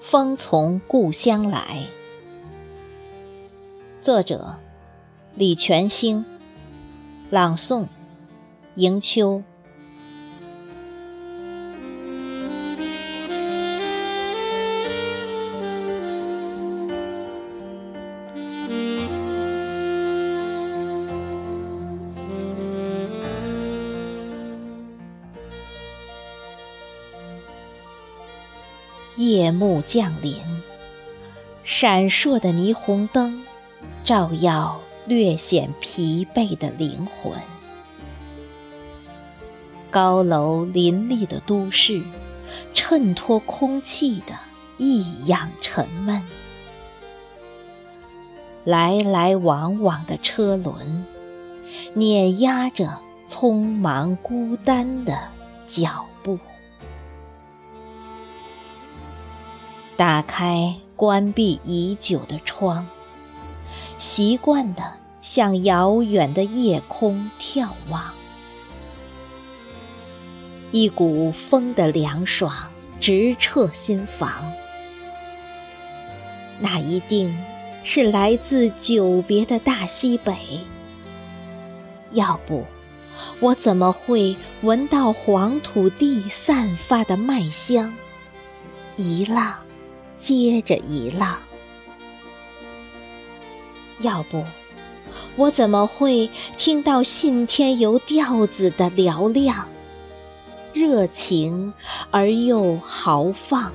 风从故乡来。作者：李全兴。朗诵：迎秋。夜幕降临，闪烁的霓虹灯照耀略显疲惫的灵魂。高楼林立的都市，衬托空气的异样沉闷。来来往往的车轮，碾压着匆忙孤单的脚步。打开关闭已久的窗，习惯地向遥远的夜空眺望。一股风的凉爽直彻心房，那一定是来自久别的大西北。要不，我怎么会闻到黄土地散发的麦香？一浪。接着一浪，要不我怎么会听到信天游调子的嘹亮、热情而又豪放？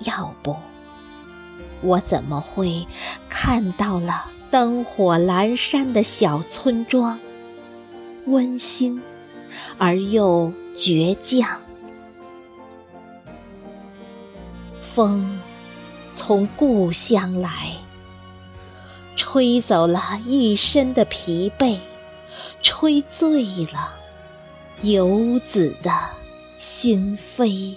要不我怎么会看到了灯火阑珊的小村庄，温馨而又倔强？风从故乡来，吹走了一身的疲惫，吹醉了游子的心扉。